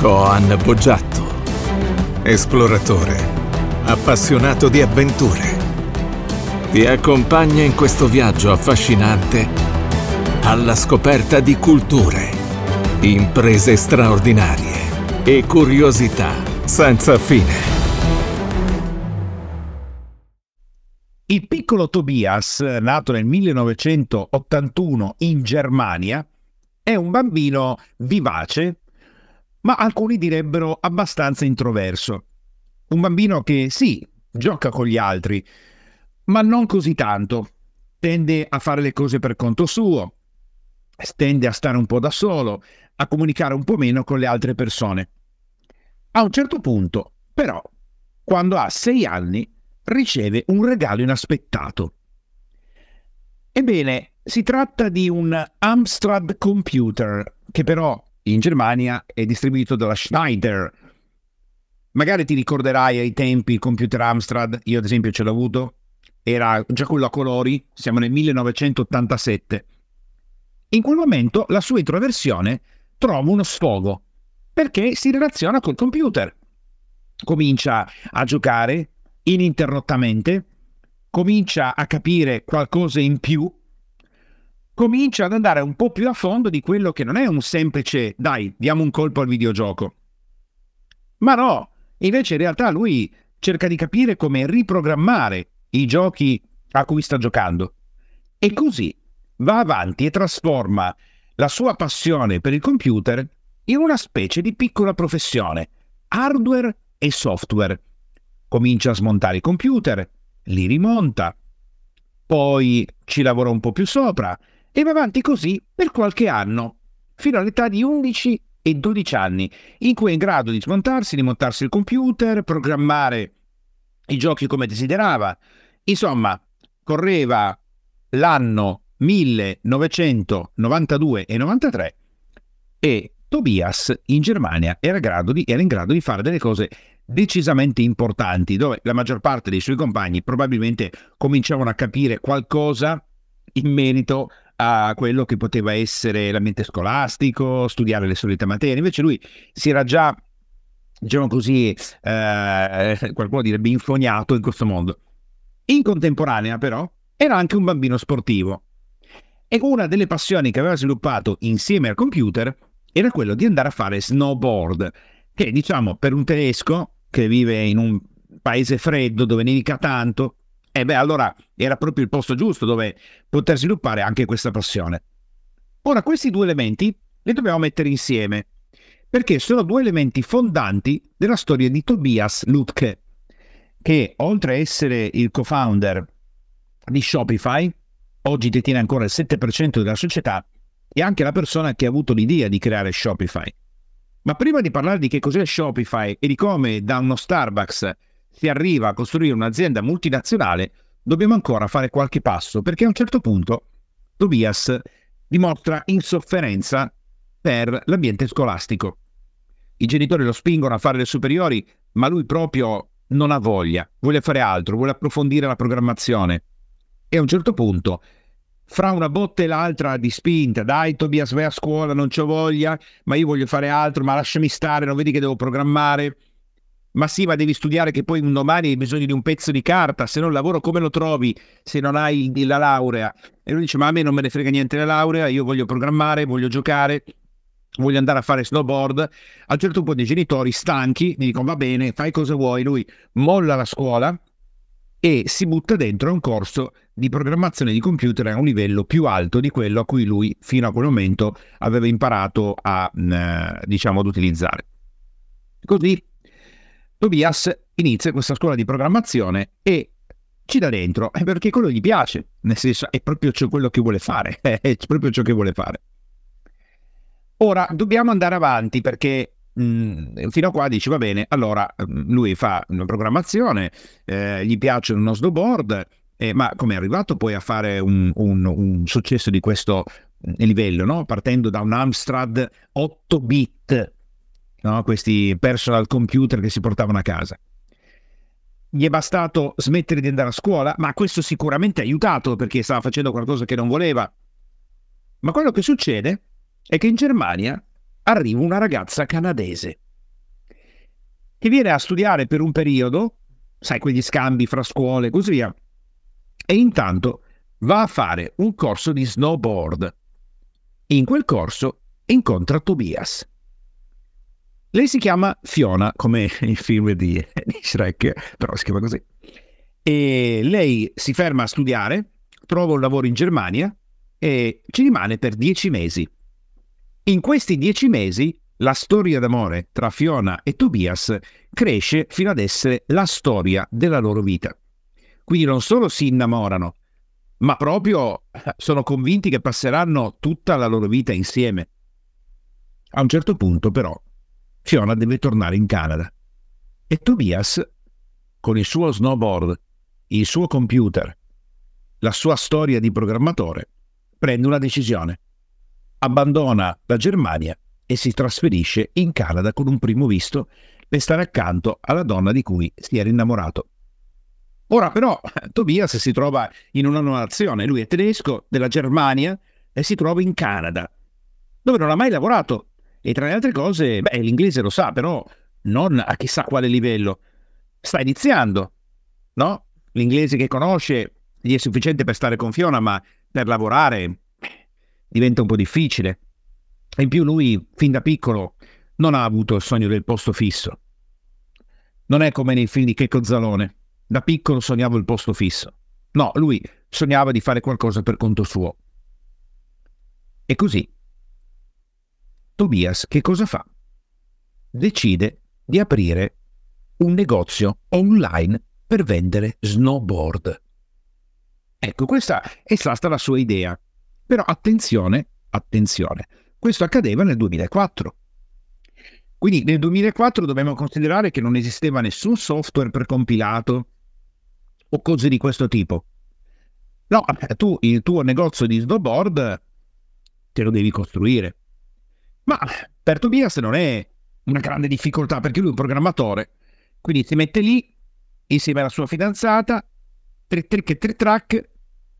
Coan Boggiatto, esploratore, appassionato di avventure. Ti accompagna in questo viaggio affascinante alla scoperta di culture, imprese straordinarie e curiosità senza fine. Il piccolo Tobias, nato nel 1981 in Germania, è un bambino vivace, ma alcuni direbbero abbastanza introverso. Un bambino che sì, gioca con gli altri, ma non così tanto. Tende a fare le cose per conto suo, tende a stare un po' da solo, a comunicare un po' meno con le altre persone. A un certo punto, però, quando ha sei anni, riceve un regalo inaspettato. Ebbene, si tratta di un Amstrad computer, che però in Germania è distribuito dalla Schneider. Magari ti ricorderai ai tempi il computer Amstrad, io ad esempio ce l'ho avuto, era già quello a colori, siamo nel 1987. In quel momento la sua introversione trova uno sfogo, perché si relaziona col computer. Comincia a giocare, ininterrottamente, comincia a capire qualcosa in più, comincia ad andare un po' più a fondo di quello che non è un semplice dai, diamo un colpo al videogioco. Ma no, invece in realtà lui cerca di capire come riprogrammare i giochi a cui sta giocando. E così va avanti e trasforma la sua passione per il computer in una specie di piccola professione, hardware e software comincia a smontare i computer, li rimonta, poi ci lavora un po' più sopra e va avanti così per qualche anno, fino all'età di 11 e 12 anni, in cui è in grado di smontarsi, di montarsi il computer, programmare i giochi come desiderava. Insomma, correva l'anno 1992 e 93 e Tobias in Germania era, di, era in grado di fare delle cose decisamente importanti, dove la maggior parte dei suoi compagni probabilmente cominciavano a capire qualcosa in merito a quello che poteva essere l'ambiente scolastico, studiare le solite materie. Invece lui si era già, diciamo così, eh, qualcuno direbbe infognato in questo mondo. In contemporanea, però, era anche un bambino sportivo. E una delle passioni che aveva sviluppato insieme al computer era quello di andare a fare snowboard, che diciamo per un tedesco che vive in un paese freddo dove nevica tanto, e beh, allora era proprio il posto giusto dove poter sviluppare anche questa passione. Ora, questi due elementi li dobbiamo mettere insieme, perché sono due elementi fondanti della storia di Tobias Lutke, che oltre a essere il co-founder di Shopify, oggi detiene ancora il 7% della società, è anche la persona che ha avuto l'idea di creare Shopify. Ma prima di parlare di che cos'è Shopify e di come da uno Starbucks si arriva a costruire un'azienda multinazionale, dobbiamo ancora fare qualche passo perché a un certo punto Tobias dimostra insofferenza per l'ambiente scolastico. I genitori lo spingono a fare le superiori, ma lui proprio non ha voglia, vuole fare altro, vuole approfondire la programmazione. E a un certo punto fra una botta e l'altra di spinta, dai Tobias vai a scuola, non c'ho voglia, ma io voglio fare altro, ma lasciami stare, non vedi che devo programmare? Ma sì, ma devi studiare che poi un domani hai bisogno di un pezzo di carta, se non lavoro come lo trovi se non hai la laurea? E lui dice, ma a me non me ne frega niente la laurea, io voglio programmare, voglio giocare, voglio andare a fare snowboard. A un certo punto i genitori stanchi mi dicono, va bene, fai cosa vuoi, lui molla la scuola e si butta dentro a un corso di programmazione di computer a un livello più alto di quello a cui lui fino a quel momento aveva imparato a, diciamo, ad utilizzare. Così Tobias inizia questa scuola di programmazione e ci dà dentro eh, perché quello gli piace, nel senso è proprio quello che vuole fare, è proprio ciò che vuole fare. Ora dobbiamo andare avanti perché Mm, fino a qua dici va bene, allora mm, lui fa una programmazione, eh, gli piace uno snowboard, eh, ma come è arrivato poi a fare un, un, un successo di questo mm, livello, no? partendo da un Amstrad 8 bit, no? questi personal computer che si portavano a casa. Gli è bastato smettere di andare a scuola, ma questo sicuramente ha aiutato perché stava facendo qualcosa che non voleva. Ma quello che succede è che in Germania arriva una ragazza canadese e viene a studiare per un periodo, sai, quegli scambi fra scuole e così via, e intanto va a fare un corso di snowboard. In quel corso incontra Tobias. Lei si chiama Fiona, come il film di, di Shrek, però si chiama così. E lei si ferma a studiare, trova un lavoro in Germania e ci rimane per dieci mesi. In questi dieci mesi la storia d'amore tra Fiona e Tobias cresce fino ad essere la storia della loro vita. Quindi non solo si innamorano, ma proprio sono convinti che passeranno tutta la loro vita insieme. A un certo punto, però, Fiona deve tornare in Canada e Tobias, con il suo snowboard, il suo computer, la sua storia di programmatore, prende una decisione. Abbandona la Germania e si trasferisce in Canada con un primo visto per stare accanto alla donna di cui si era innamorato. Ora però Tobias si trova in una nazione, lui è tedesco della Germania e si trova in Canada, dove non ha mai lavorato e tra le altre cose, beh, l'inglese lo sa, però non a chissà quale livello. Sta iniziando, no? L'inglese che conosce gli è sufficiente per stare con Fiona, ma per lavorare diventa un po' difficile. E in più lui, fin da piccolo, non ha avuto il sogno del posto fisso. Non è come nei film di Checco Zalone. Da piccolo sognavo il posto fisso. No, lui sognava di fare qualcosa per conto suo. E così. Tobias che cosa fa? Decide di aprire un negozio online per vendere snowboard. Ecco, questa è stata la sua idea. Però attenzione, attenzione, questo accadeva nel 2004. Quindi nel 2004 dobbiamo considerare che non esisteva nessun software precompilato o cose di questo tipo. No, tu il tuo negozio di snowboard te lo devi costruire. Ma per Tobias non è una grande difficoltà perché lui è un programmatore. Quindi si mette lì insieme alla sua fidanzata, trick trick e trick track,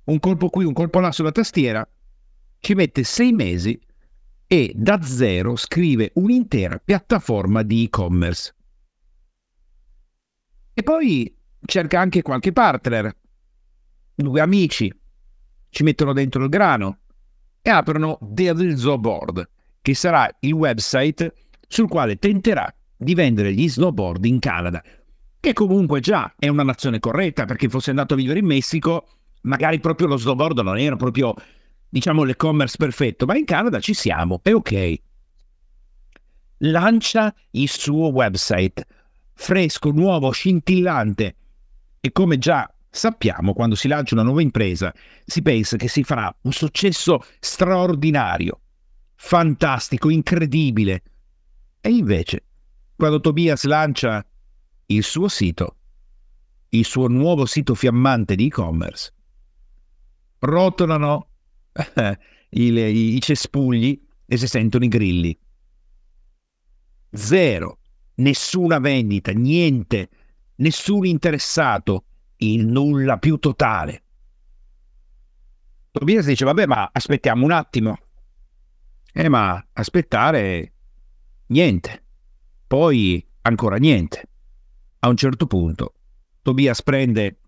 un colpo qui, un colpo là sulla tastiera, ci mette sei mesi e da zero scrive un'intera piattaforma di e-commerce. E poi cerca anche qualche partner, due amici, ci mettono dentro il grano e aprono Devil Snowboard, che sarà il website sul quale tenterà di vendere gli snowboard in Canada, che comunque già è una nazione corretta, perché fosse andato a vivere in Messico, magari proprio lo snowboard non era proprio diciamo l'e-commerce perfetto, ma in Canada ci siamo, è ok. Lancia il suo website, fresco, nuovo, scintillante. E come già sappiamo, quando si lancia una nuova impresa, si pensa che si farà un successo straordinario, fantastico, incredibile. E invece, quando Tobias lancia il suo sito, il suo nuovo sito fiammante di e-commerce, rotolano i, i, i cespugli e si sentono i grilli. Zero, nessuna vendita, niente, nessun interessato, il nulla più totale. Tobias dice, vabbè, ma aspettiamo un attimo. Eh, ma aspettare, niente. Poi ancora niente. A un certo punto, Tobias prende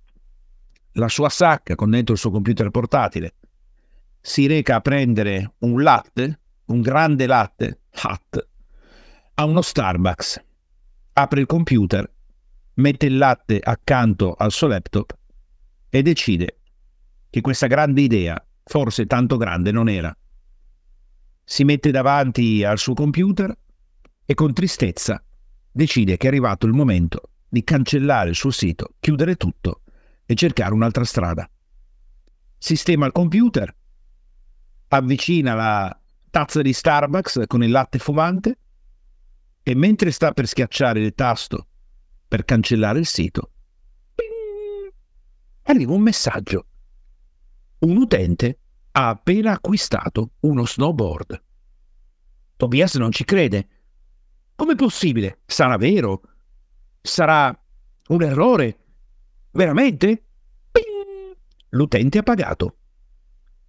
la sua sacca con dentro il suo computer portatile, si reca a prendere un latte, un grande latte, hot, a uno Starbucks, apre il computer, mette il latte accanto al suo laptop e decide che questa grande idea, forse tanto grande, non era. Si mette davanti al suo computer e con tristezza decide che è arrivato il momento di cancellare il suo sito, chiudere tutto e cercare un'altra strada. Sistema il computer, avvicina la tazza di Starbucks con il latte fumante e mentre sta per schiacciare il tasto per cancellare il sito, ping, arriva un messaggio. Un utente ha appena acquistato uno snowboard. Tobias non ci crede. Com'è possibile? Sarà vero? Sarà un errore? Veramente? Ping! L'utente ha pagato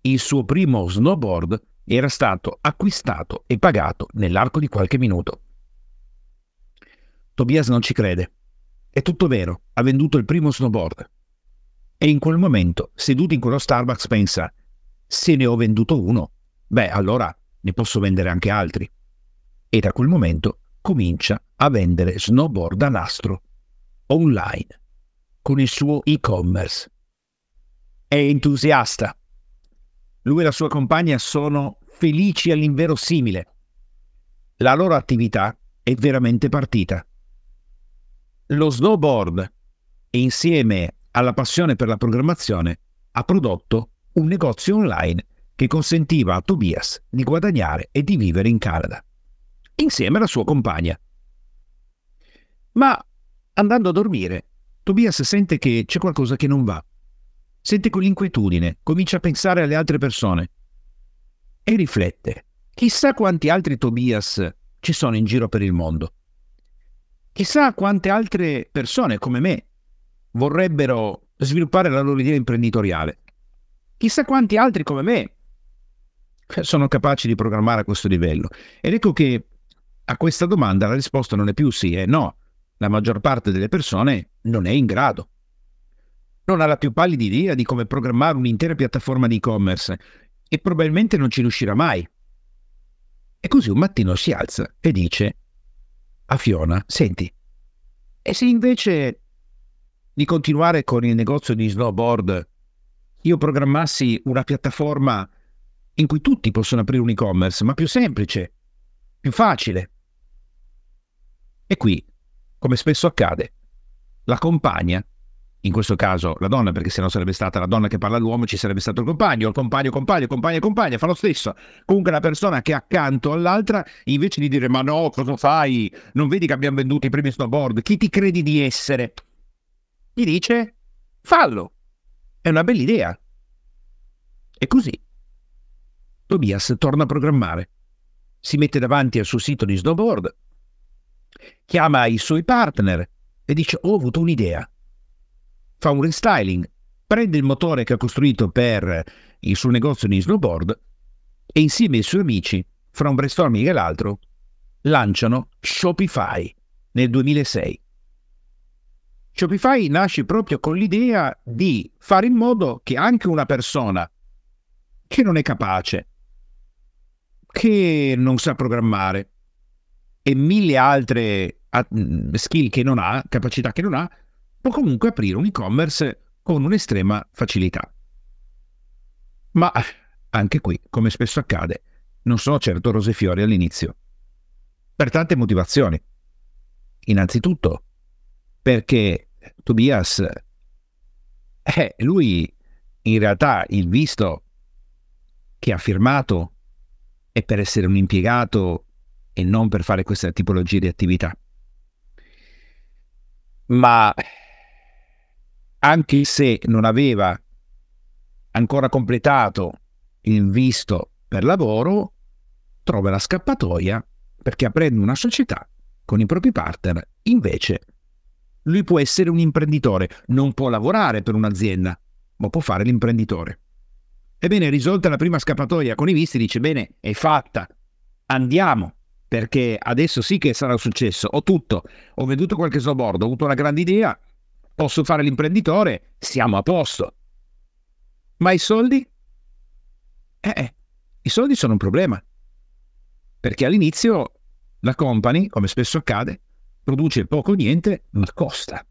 il suo primo snowboard era stato acquistato e pagato nell'arco di qualche minuto. Tobias non ci crede. È tutto vero, ha venduto il primo snowboard. E in quel momento, seduto in quello Starbucks, pensa, se ne ho venduto uno, beh allora ne posso vendere anche altri. E da quel momento comincia a vendere snowboard a nastro online con il suo e-commerce. È entusiasta. Lui e la sua compagna sono felici all'inverosimile. La loro attività è veramente partita. Lo snowboard, insieme alla passione per la programmazione, ha prodotto un negozio online che consentiva a Tobias di guadagnare e di vivere in Canada, insieme alla sua compagna. Ma andando a dormire, Tobias sente che c'è qualcosa che non va. Sente quell'inquietudine, comincia a pensare alle altre persone e riflette. Chissà quanti altri Tobias ci sono in giro per il mondo. Chissà quante altre persone come me vorrebbero sviluppare la loro idea imprenditoriale. Chissà quanti altri come me sono capaci di programmare a questo livello. Ed ecco che a questa domanda la risposta non è più sì e no. La maggior parte delle persone non è in grado. Non ha la più pallida idea di come programmare un'intera piattaforma di e-commerce e probabilmente non ci riuscirà mai. E così un mattino si alza e dice a Fiona, senti, e se invece di continuare con il negozio di snowboard io programmassi una piattaforma in cui tutti possono aprire un e-commerce, ma più semplice, più facile. E qui, come spesso accade, la compagna, in questo caso la donna, perché se no sarebbe stata la donna che parla all'uomo, ci sarebbe stato il compagno, il compagno, compagno, compagno, compagno, fa lo stesso. Comunque la persona che è accanto all'altra, invece di dire ma no, cosa fai? Non vedi che abbiamo venduto i primi snowboard? Chi ti credi di essere? Gli dice fallo. È una bella idea. E così Tobias torna a programmare. Si mette davanti al suo sito di snowboard, chiama i suoi partner e dice ho avuto un'idea. Fa un restyling, prende il motore che ha costruito per il suo negozio di snowboard e insieme ai suoi amici, fra un brainstorming e l'altro, lanciano Shopify nel 2006. Shopify nasce proprio con l'idea di fare in modo che anche una persona che non è capace, che non sa programmare e mille altre mm, skill che non ha, capacità che non ha, può comunque aprire un e-commerce con un'estrema facilità. Ma anche qui, come spesso accade, non sono certo rose e fiori all'inizio. Per tante motivazioni. Innanzitutto, perché Tobias, eh, lui in realtà il visto che ha firmato è per essere un impiegato e non per fare questa tipologia di attività. Ma anche se non aveva ancora completato il visto per lavoro, trova la scappatoia perché aprendo una società con i propri partner, invece lui può essere un imprenditore, non può lavorare per un'azienda, ma può fare l'imprenditore. Ebbene, risolta la prima scappatoia con i visti, dice: Bene, è fatta, andiamo, perché adesso sì che sarà un successo. Ho tutto, ho venduto qualche snowboard, ho avuto una grande idea, posso fare l'imprenditore, siamo a posto. Ma i soldi? Eh, eh i soldi sono un problema. Perché all'inizio la company, come spesso accade, produce poco o niente, ma costa.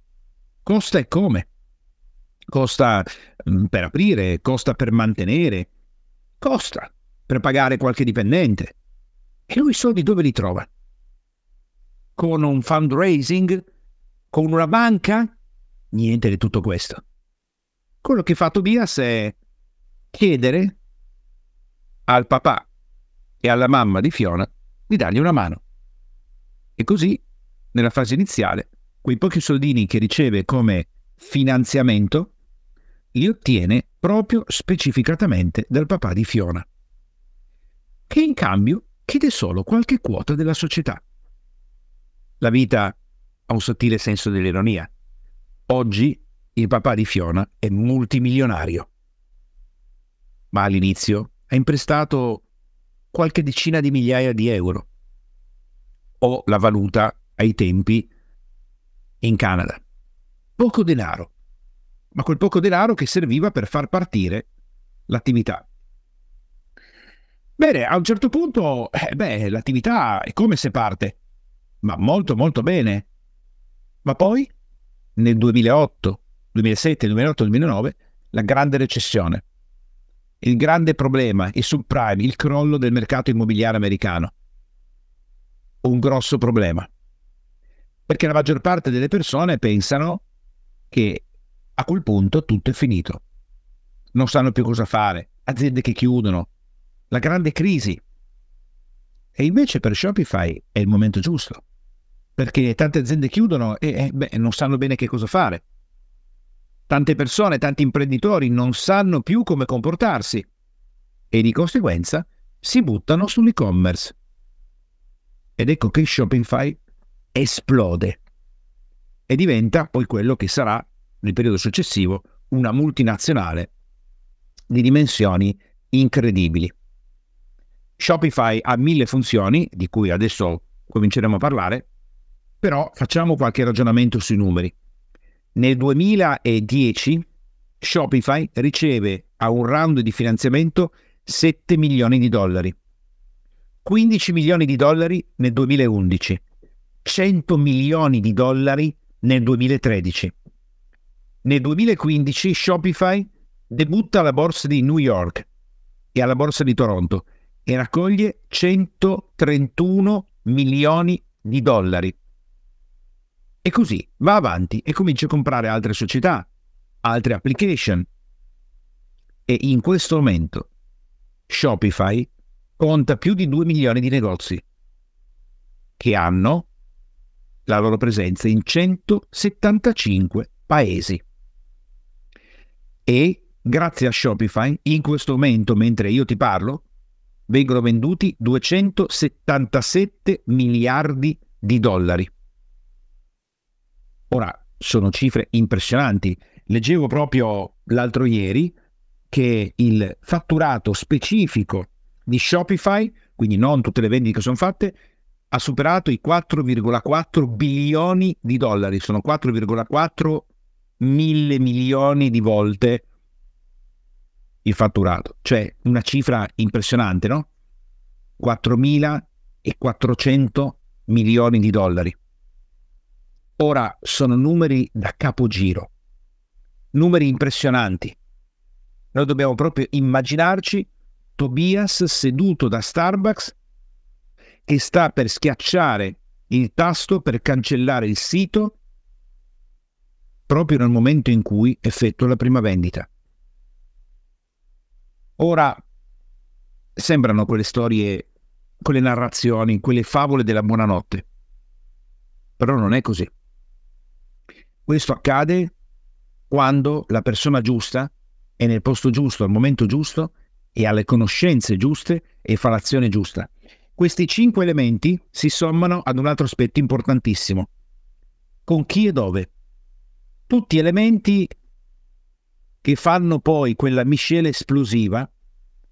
Costa e come? Costa mm, per aprire, costa per mantenere, costa per pagare qualche dipendente. E lui i soldi dove li trova? Con un fundraising? Con una banca? Niente di tutto questo. Quello che fa Tobias è chiedere al papà e alla mamma di Fiona di dargli una mano. E così nella fase iniziale, quei pochi soldini che riceve come finanziamento li ottiene proprio specificatamente dal papà di Fiona, che in cambio chiede solo qualche quota della società. La vita ha un sottile senso dell'ironia. Oggi il papà di Fiona è multimilionario, ma all'inizio ha imprestato qualche decina di migliaia di euro o la valuta ai tempi in Canada. Poco denaro, ma quel poco denaro che serviva per far partire l'attività. Bene, a un certo punto, eh, beh, l'attività è come se parte, ma molto molto bene. Ma poi, nel 2008, 2007, 2008, 2009, la grande recessione. Il grande problema, il subprime, il crollo del mercato immobiliare americano. Un grosso problema. Perché la maggior parte delle persone pensano che a quel punto tutto è finito. Non sanno più cosa fare, aziende che chiudono, la grande crisi. E invece per Shopify è il momento giusto, perché tante aziende chiudono e eh, beh, non sanno bene che cosa fare. Tante persone, tanti imprenditori non sanno più come comportarsi e di conseguenza si buttano sull'e-commerce. Ed ecco che Shopify esplode e diventa poi quello che sarà nel periodo successivo una multinazionale di dimensioni incredibili. Shopify ha mille funzioni, di cui adesso cominceremo a parlare, però facciamo qualche ragionamento sui numeri. Nel 2010 Shopify riceve a un round di finanziamento 7 milioni di dollari, 15 milioni di dollari nel 2011, 100 milioni di dollari nel 2013. Nel 2015 Shopify debutta alla borsa di New York e alla borsa di Toronto e raccoglie 131 milioni di dollari. E così va avanti e comincia a comprare altre società, altre application. E in questo momento Shopify conta più di 2 milioni di negozi che hanno la loro presenza in 175 paesi. E grazie a Shopify, in questo momento, mentre io ti parlo, vengono venduti 277 miliardi di dollari. Ora, sono cifre impressionanti. Leggevo proprio l'altro ieri che il fatturato specifico di Shopify, quindi non tutte le vendite che sono fatte, ha superato i 4,4 bilioni di dollari, sono 4,4 mille milioni di volte il fatturato, cioè una cifra impressionante, no? 4.400 milioni di dollari. Ora sono numeri da capogiro, numeri impressionanti. Noi dobbiamo proprio immaginarci Tobias seduto da Starbucks che sta per schiacciare il tasto per cancellare il sito proprio nel momento in cui effettua la prima vendita. Ora sembrano quelle storie, quelle narrazioni, quelle favole della buonanotte. Però non è così. Questo accade quando la persona giusta è nel posto giusto, al momento giusto e ha le conoscenze giuste e fa l'azione giusta. Questi cinque elementi si sommano ad un altro aspetto importantissimo. Con chi e dove? Tutti elementi che fanno poi quella miscela esplosiva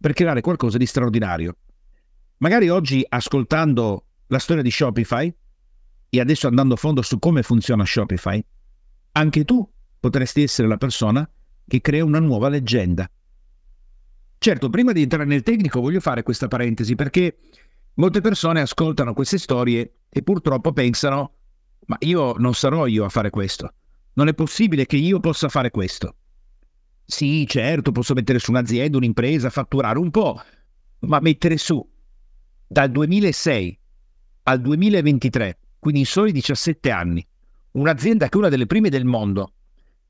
per creare qualcosa di straordinario. Magari oggi ascoltando la storia di Shopify e adesso andando a fondo su come funziona Shopify, anche tu potresti essere la persona che crea una nuova leggenda. Certo, prima di entrare nel tecnico voglio fare questa parentesi perché molte persone ascoltano queste storie e purtroppo pensano ma io non sarò io a fare questo. Non è possibile che io possa fare questo. Sì, certo, posso mettere su un'azienda, un'impresa, fatturare un po', ma mettere su dal 2006 al 2023, quindi in soli 17 anni, un'azienda che è una delle prime del mondo,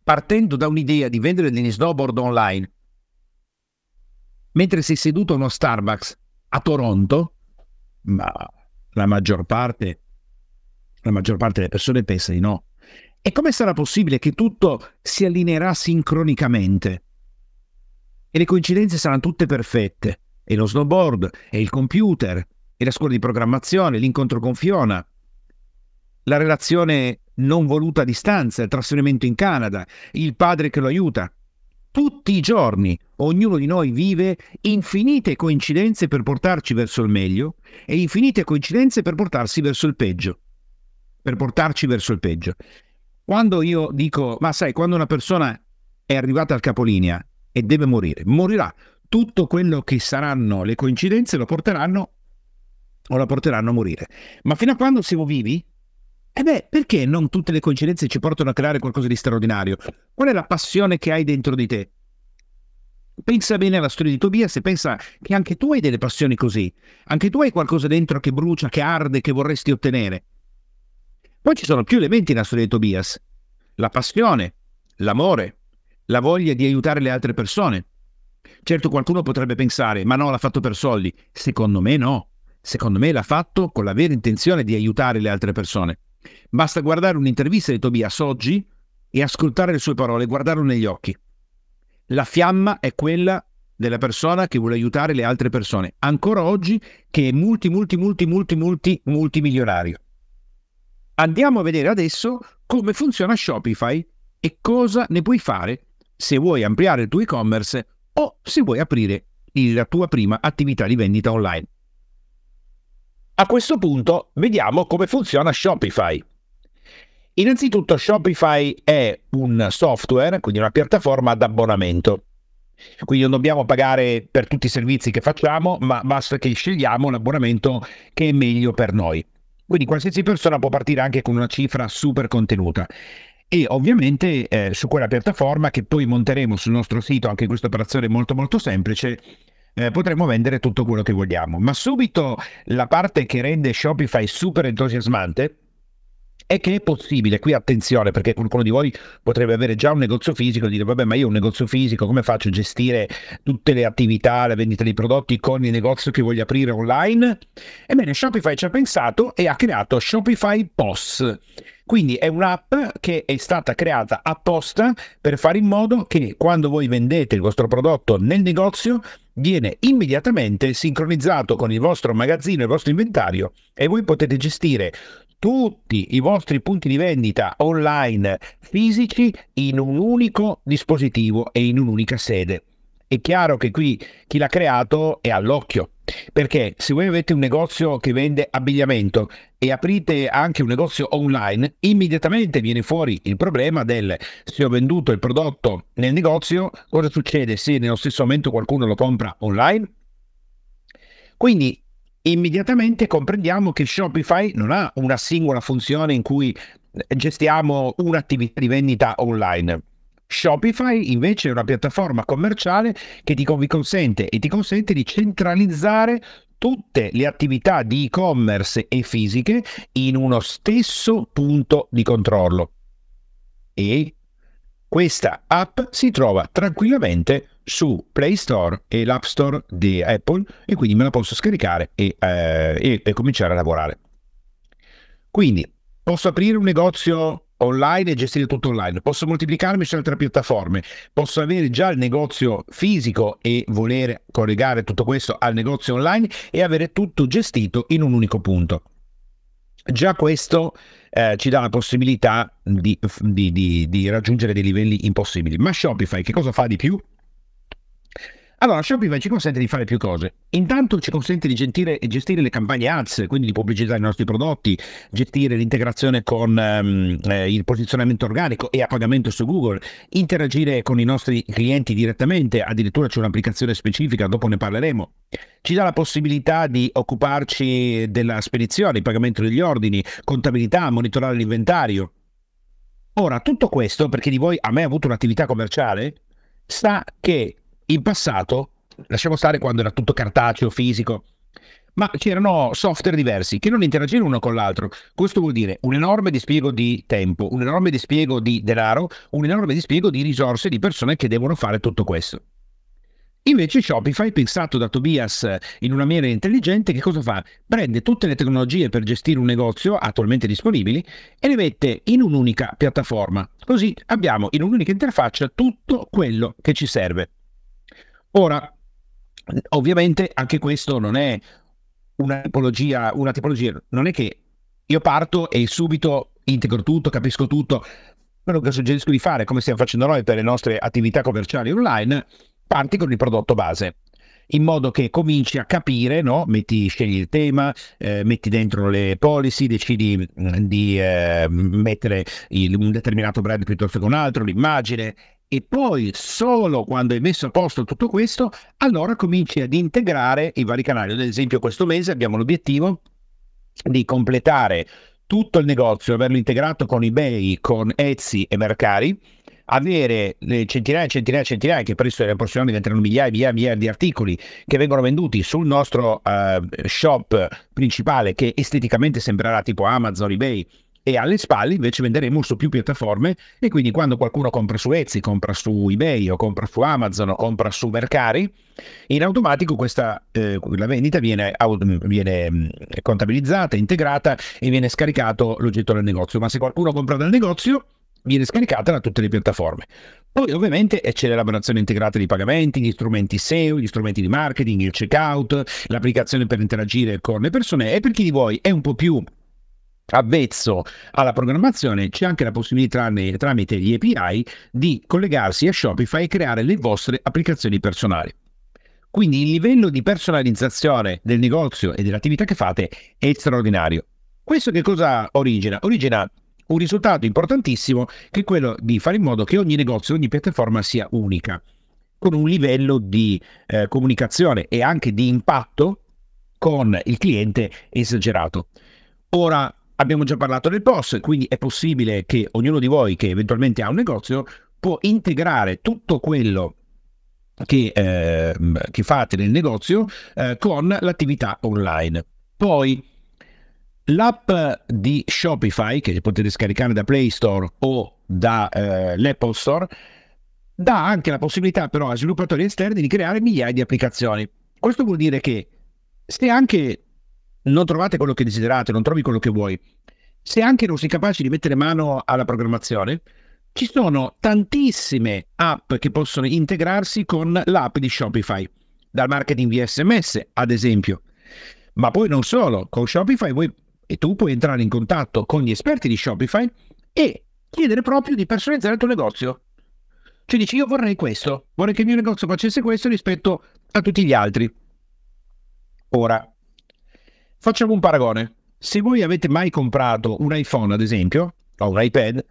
partendo da un'idea di vendere degli snowboard online, mentre sei seduto a uno Starbucks a Toronto, ma la maggior parte, la maggior parte delle persone pensa di no. E come sarà possibile che tutto si allineerà sincronicamente? E le coincidenze saranno tutte perfette. E lo snowboard, e il computer, e la scuola di programmazione, l'incontro con Fiona, la relazione non voluta a distanza, il trasferimento in Canada, il padre che lo aiuta. Tutti i giorni ognuno di noi vive infinite coincidenze per portarci verso il meglio e infinite coincidenze per portarsi verso il peggio. Per portarci verso il peggio. Quando io dico, ma sai, quando una persona è arrivata al capolinea e deve morire, morirà. Tutto quello che saranno le coincidenze lo porteranno o la porteranno a morire. Ma fino a quando siamo vivi? E beh, perché non tutte le coincidenze ci portano a creare qualcosa di straordinario? Qual è la passione che hai dentro di te? Pensa bene alla storia di Tobias e pensa che anche tu hai delle passioni così. Anche tu hai qualcosa dentro che brucia, che arde, che vorresti ottenere. Poi ci sono più elementi nella storia di Tobias. La passione, l'amore, la voglia di aiutare le altre persone. Certo qualcuno potrebbe pensare, ma no, l'ha fatto per soldi. Secondo me no. Secondo me l'ha fatto con la vera intenzione di aiutare le altre persone. Basta guardare un'intervista di Tobias oggi e ascoltare le sue parole, guardarlo negli occhi. La fiamma è quella della persona che vuole aiutare le altre persone, ancora oggi che è multi, multi, multi, multi, multi, multimilionario. Andiamo a vedere adesso come funziona Shopify e cosa ne puoi fare se vuoi ampliare il tuo e-commerce o se vuoi aprire la tua prima attività di vendita online. A questo punto vediamo come funziona Shopify. Innanzitutto Shopify è un software, quindi una piattaforma ad abbonamento. Quindi non dobbiamo pagare per tutti i servizi che facciamo, ma basta che scegliamo l'abbonamento che è meglio per noi. Quindi qualsiasi persona può partire anche con una cifra super contenuta. E ovviamente eh, su quella piattaforma che poi monteremo sul nostro sito, anche questa operazione molto molto semplice, eh, potremo vendere tutto quello che vogliamo. Ma subito la parte che rende Shopify super entusiasmante è che è possibile, qui attenzione perché qualcuno di voi potrebbe avere già un negozio fisico e dire vabbè ma io un negozio fisico, come faccio a gestire tutte le attività, la vendita dei prodotti con il negozio che voglio aprire online? Ebbene Shopify ci ha pensato e ha creato Shopify POS. Quindi è un'app che è stata creata apposta per fare in modo che quando voi vendete il vostro prodotto nel negozio viene immediatamente sincronizzato con il vostro magazzino, il vostro inventario e voi potete gestire tutti i vostri punti di vendita online fisici in un unico dispositivo e in un'unica sede. È chiaro che qui chi l'ha creato è all'occhio, perché se voi avete un negozio che vende abbigliamento e aprite anche un negozio online, immediatamente viene fuori il problema del se ho venduto il prodotto nel negozio, cosa succede se nello stesso momento qualcuno lo compra online? Quindi immediatamente comprendiamo che Shopify non ha una singola funzione in cui gestiamo un'attività di vendita online. Shopify invece è una piattaforma commerciale che ti consente e ti consente di centralizzare tutte le attività di e-commerce e fisiche in uno stesso punto di controllo. E questa app si trova tranquillamente su Play Store e l'App Store di Apple e quindi me la posso scaricare e, eh, e, e cominciare a lavorare. Quindi posso aprire un negozio online e gestire tutto online, posso moltiplicarmi su altre piattaforme, posso avere già il negozio fisico e volere collegare tutto questo al negozio online e avere tutto gestito in un unico punto. Già questo eh, ci dà la possibilità di, di, di, di raggiungere dei livelli impossibili. Ma Shopify che cosa fa di più? Allora, Shopify ci consente di fare più cose. Intanto ci consente di gestire, gestire le campagne ads, quindi di pubblicizzare i nostri prodotti, gestire l'integrazione con um, eh, il posizionamento organico e a pagamento su Google, interagire con i nostri clienti direttamente, addirittura c'è un'applicazione specifica, dopo ne parleremo. Ci dà la possibilità di occuparci della spedizione, il pagamento degli ordini, contabilità, monitorare l'inventario. Ora, tutto questo, perché di voi a me ha avuto un'attività commerciale, sa che in passato, lasciamo stare quando era tutto cartaceo, fisico, ma c'erano software diversi che non interagivano uno con l'altro. Questo vuol dire un enorme dispiego di tempo, un enorme dispiego di denaro, un enorme dispiego di risorse di persone che devono fare tutto questo. Invece Shopify, pensato da Tobias in una maniera intelligente, che cosa fa? Prende tutte le tecnologie per gestire un negozio attualmente disponibili e le mette in un'unica piattaforma. Così abbiamo in un'unica interfaccia tutto quello che ci serve. Ora, ovviamente anche questo non è una tipologia, una tipologia, non è che io parto e subito integro tutto, capisco tutto. Quello che suggerisco di fare, come stiamo facendo noi per le nostre attività commerciali online, parti con il prodotto base. in modo che cominci a capire, no? metti, scegli il tema, eh, metti dentro le policy, decidi mm, di eh, mettere il, un determinato brand piuttosto che un altro, l'immagine, e poi solo quando hai messo a posto tutto questo, allora cominci ad integrare i vari canali. Ad esempio questo mese abbiamo l'obiettivo di completare tutto il negozio, averlo integrato con eBay, con Etsy e Mercari, avere centinaia e centinaia e centinaia, che presto nella prossima diventeranno migliaia e migliaia, migliaia di articoli che vengono venduti sul nostro uh, shop principale che esteticamente sembrerà tipo Amazon, eBay e alle spalle invece venderemo su più piattaforme e quindi quando qualcuno compra su Etsy, compra su eBay o compra su Amazon o compra su Mercari, in automatico questa eh, la vendita viene, viene mm, contabilizzata, integrata e viene scaricato l'oggetto del negozio, ma se qualcuno compra dal negozio viene scaricata da tutte le piattaforme. Poi ovviamente c'è l'elaborazione integrata di pagamenti, gli strumenti SEO, gli strumenti di marketing, il checkout, l'applicazione per interagire con le persone e per chi di voi è un po' più avvezzo alla programmazione, c'è anche la possibilità tramite gli API di collegarsi a Shopify e creare le vostre applicazioni personali. Quindi il livello di personalizzazione del negozio e dell'attività che fate è straordinario. Questo che cosa origina? Origina un risultato importantissimo che è quello di fare in modo che ogni negozio, ogni piattaforma sia unica, con un livello di eh, comunicazione e anche di impatto con il cliente esagerato. Ora, Abbiamo già parlato del POS, quindi è possibile che ognuno di voi che eventualmente ha un negozio può integrare tutto quello che, eh, che fate nel negozio eh, con l'attività online. Poi l'app di Shopify, che potete scaricare da Play Store o dall'Apple eh, Store, dà anche la possibilità però a sviluppatori esterni di creare migliaia di applicazioni. Questo vuol dire che se anche non trovate quello che desiderate, non trovi quello che vuoi, se anche non sei capace di mettere mano alla programmazione, ci sono tantissime app che possono integrarsi con l'app di Shopify, dal marketing via SMS ad esempio. Ma poi non solo, con Shopify voi e tu puoi entrare in contatto con gli esperti di Shopify e chiedere proprio di personalizzare il tuo negozio. Cioè dici io vorrei questo, vorrei che il mio negozio facesse questo rispetto a tutti gli altri. Ora, Facciamo un paragone. Se voi avete mai comprato un iPhone, ad esempio, o un iPad,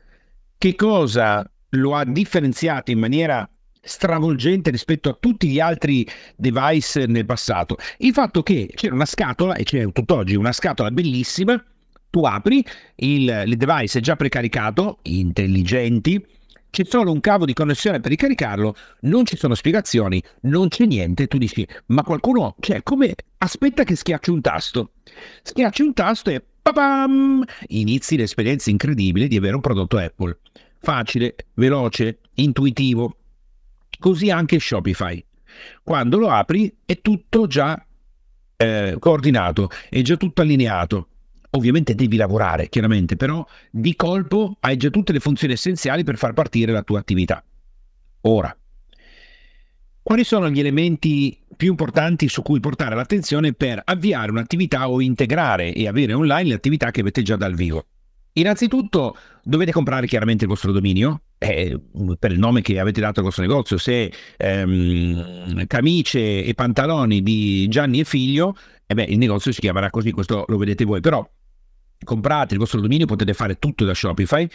che cosa lo ha differenziato in maniera stravolgente rispetto a tutti gli altri device nel passato? Il fatto che c'era una scatola, e c'è tutt'oggi una scatola bellissima, tu apri, il, il device è già precaricato, intelligenti, c'è solo un cavo di connessione per ricaricarlo, non ci sono spiegazioni, non c'è niente, tu dici, ma qualcuno, cioè, come, aspetta che schiacci un tasto. Schiacci un tasto e papam, inizi l'esperienza incredibile di avere un prodotto Apple. Facile, veloce, intuitivo. Così anche Shopify. Quando lo apri è tutto già eh, coordinato, è già tutto allineato. Ovviamente devi lavorare, chiaramente, però di colpo hai già tutte le funzioni essenziali per far partire la tua attività. Ora, quali sono gli elementi più importanti su cui portare l'attenzione per avviare un'attività o integrare e avere online le attività che avete già dal vivo? Innanzitutto dovete comprare chiaramente il vostro dominio, eh, per il nome che avete dato al vostro negozio, se ehm, camicie e pantaloni di Gianni e figlio, eh beh, il negozio si chiamerà così, questo lo vedete voi, però comprate il vostro dominio, potete fare tutto da Shopify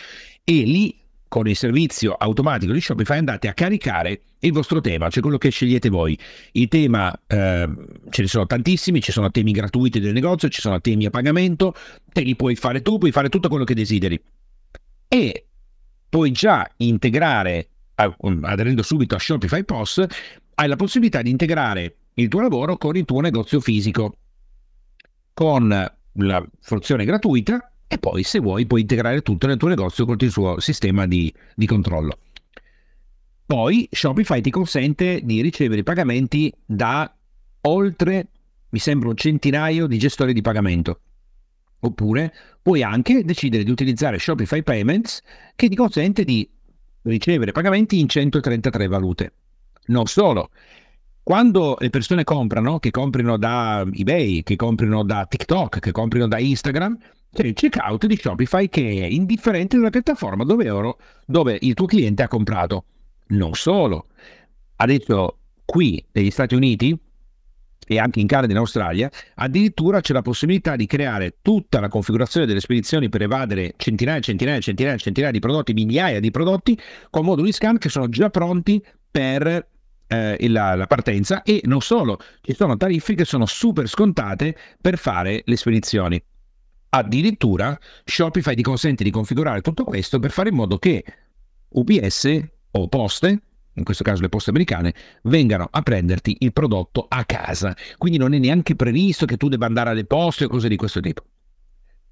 e lì con il servizio automatico di Shopify andate a caricare il vostro tema, cioè quello che scegliete voi. Il tema eh, ce ne sono tantissimi, ci sono temi gratuiti del negozio, ci sono temi a pagamento, te li puoi fare tu, puoi fare tutto quello che desideri. E puoi già integrare, aderendo subito a Shopify POS, hai la possibilità di integrare il tuo lavoro con il tuo negozio fisico, con la funzione gratuita e poi se vuoi puoi integrare tutto nel tuo negozio con il suo sistema di, di controllo. Poi Shopify ti consente di ricevere i pagamenti da oltre, mi sembra, un centinaio di gestori di pagamento. Oppure puoi anche decidere di utilizzare Shopify Payments che ti consente di ricevere pagamenti in 133 valute. Non solo, quando le persone comprano, che comprino da eBay, che comprino da TikTok, che comprino da Instagram, c'è il checkout di Shopify che è indifferente dalla piattaforma dove, oro, dove il tuo cliente ha comprato. Non solo. Adesso qui negli Stati Uniti e anche in Canada e in Australia, addirittura c'è la possibilità di creare tutta la configurazione delle spedizioni per evadere centinaia centinaia centinaia, centinaia di prodotti, migliaia di prodotti, con moduli scan che sono già pronti per eh, la, la, partenza e non solo, ci sono tariffe che sono super scontate per fare le spedizioni. Addirittura Shopify ti consente di configurare tutto questo per fare in modo che UPS o poste in questo caso le poste americane, vengano a prenderti il prodotto a casa. Quindi non è neanche previsto che tu debba andare alle poste o cose di questo tipo.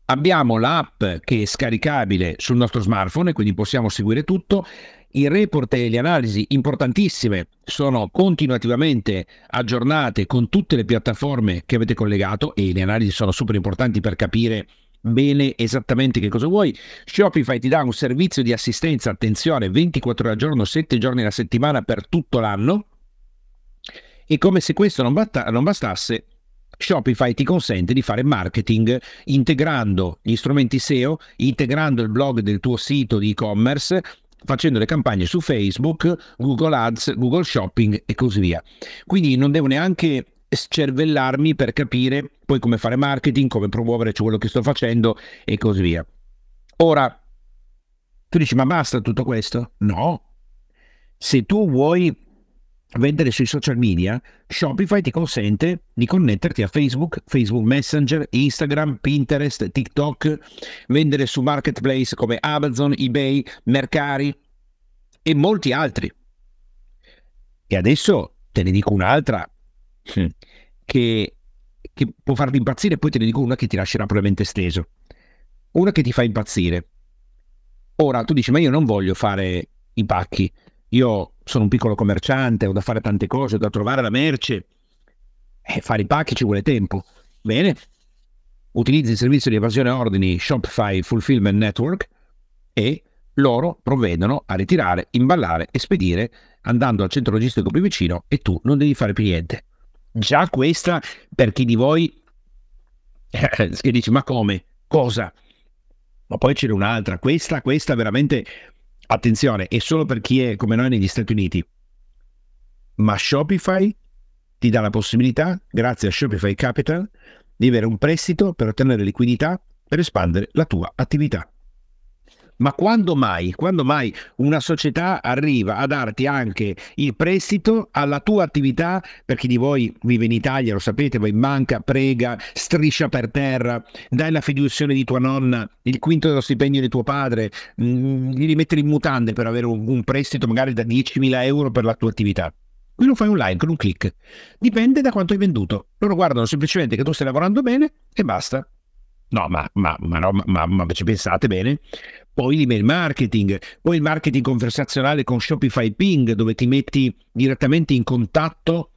Abbiamo l'app che è scaricabile sul nostro smartphone, quindi possiamo seguire tutto. I report e le analisi importantissime sono continuativamente aggiornate con tutte le piattaforme che avete collegato e le analisi sono super importanti per capire bene esattamente che cosa vuoi. Shopify ti dà un servizio di assistenza, attenzione, 24 ore al giorno, 7 giorni alla settimana per tutto l'anno. E come se questo non, basta, non bastasse, Shopify ti consente di fare marketing integrando gli strumenti SEO, integrando il blog del tuo sito di e-commerce, facendo le campagne su Facebook, Google Ads, Google Shopping e così via. Quindi non devo neanche scervellarmi per capire poi come fare marketing, come promuovere quello che sto facendo e così via. Ora, tu dici, ma basta tutto questo? No. Se tu vuoi vendere sui social media, Shopify ti consente di connetterti a Facebook, Facebook Messenger, Instagram, Pinterest, TikTok, vendere su marketplace come Amazon, eBay, Mercari e molti altri. E adesso te ne dico un'altra hm, che, che può farti impazzire, poi te ne dico una che ti lascerà probabilmente steso. Una che ti fa impazzire. Ora tu dici, ma io non voglio fare i pacchi, io sono un piccolo commerciante, ho da fare tante cose, ho da trovare la merce. E eh, fare i pacchi ci vuole tempo. Bene, utilizzi il servizio di evasione ordini Shopify Fulfillment Network e loro provvedono a ritirare, imballare e spedire andando al centro logistico più vicino e tu non devi fare più niente. Già questa per chi di voi eh, che dici ma come? Cosa? Ma poi c'è un'altra, questa, questa veramente attenzione, è solo per chi è come noi negli Stati Uniti. Ma Shopify ti dà la possibilità, grazie a Shopify Capital, di avere un prestito per ottenere liquidità per espandere la tua attività. Ma quando mai, quando mai una società arriva a darti anche il prestito alla tua attività, per chi di voi vive in Italia, lo sapete, va in banca, prega, striscia per terra, dai la fiduzione di tua nonna, il quinto dello stipendio di tuo padre, mm, gli rimettere in mutande per avere un, un prestito magari da 10.000 euro per la tua attività. Qui lo fai online con un click. Dipende da quanto hai venduto. Loro guardano semplicemente che tu stai lavorando bene e basta. No, ma, ma, ma, no, ma, ma ci pensate bene? Poi l'email marketing, poi il marketing conversazionale con Shopify Ping, dove ti metti direttamente in contatto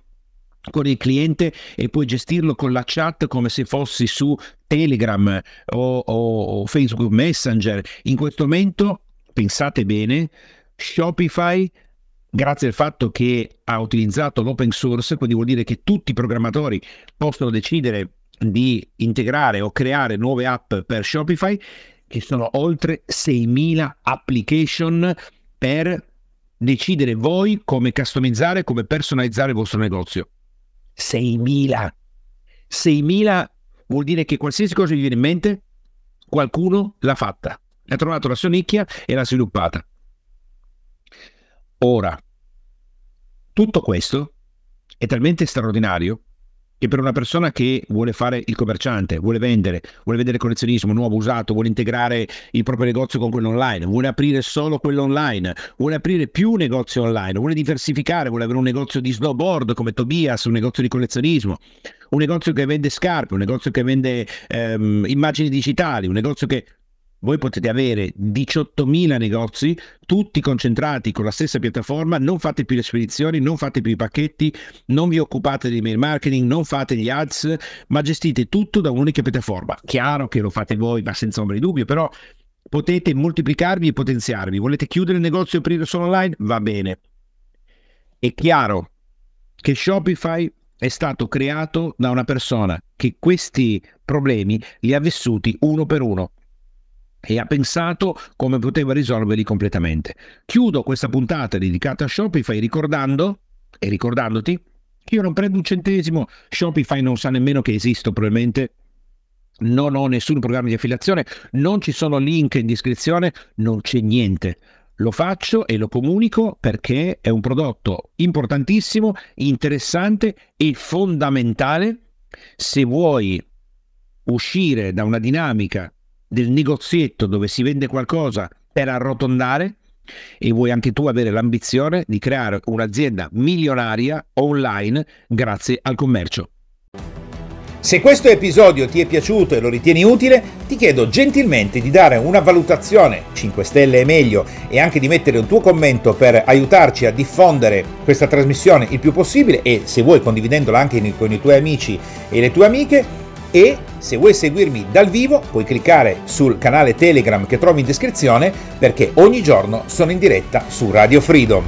con il cliente e puoi gestirlo con la chat come se fossi su Telegram o, o, Facebook Messenger. In questo momento, pensate bene, Shopify grazie al fatto che ha utilizzato l'open source, quindi vuol dire che tutti i programmatori possono decidere di integrare o creare nuove app per Shopify, che sono oltre 6.000 application per decidere voi come customizzare, come personalizzare il vostro negozio. 6.000. 6.000 vuol dire che qualsiasi cosa vi viene in mente, qualcuno l'ha fatta, ha trovato la sua nicchia e l'ha sviluppata. Ora, tutto questo è talmente straordinario che per una persona che vuole fare il commerciante, vuole vendere, vuole vendere collezionismo nuovo, usato, vuole integrare il proprio negozio con quello online, vuole aprire solo quello online, vuole aprire più negozi online, vuole diversificare, vuole avere un negozio di snowboard come Tobias, un negozio di collezionismo, un negozio che vende scarpe, un negozio che vende ehm, immagini digitali, un negozio che voi potete avere 18.000 negozi, tutti concentrati con la stessa piattaforma, non fate più le spedizioni, non fate più i pacchetti, non vi occupate di email marketing, non fate gli ads, ma gestite tutto da un'unica piattaforma. Chiaro che lo fate voi, ma senza ombra di dubbio, però potete moltiplicarvi e potenziarvi. Volete chiudere il negozio e aprire solo online? Va bene. È chiaro che Shopify è stato creato da una persona che questi problemi li ha vissuti uno per uno e ha pensato come poteva risolverli completamente. Chiudo questa puntata dedicata a Shopify ricordando e ricordandoti Io non prendo un centesimo, Shopify non sa nemmeno che esisto probabilmente. Non ho nessun programma di affiliazione, non ci sono link in descrizione, non c'è niente. Lo faccio e lo comunico perché è un prodotto importantissimo, interessante e fondamentale se vuoi uscire da una dinamica del negozietto dove si vende qualcosa per arrotondare e vuoi anche tu avere l'ambizione di creare un'azienda milionaria online grazie al commercio. Se questo episodio ti è piaciuto e lo ritieni utile, ti chiedo gentilmente di dare una valutazione 5 stelle e meglio e anche di mettere un tuo commento per aiutarci a diffondere questa trasmissione il più possibile e se vuoi condividendola anche con i tuoi amici e le tue amiche e se vuoi seguirmi dal vivo puoi cliccare sul canale Telegram che trovi in descrizione perché ogni giorno sono in diretta su Radio Freedom.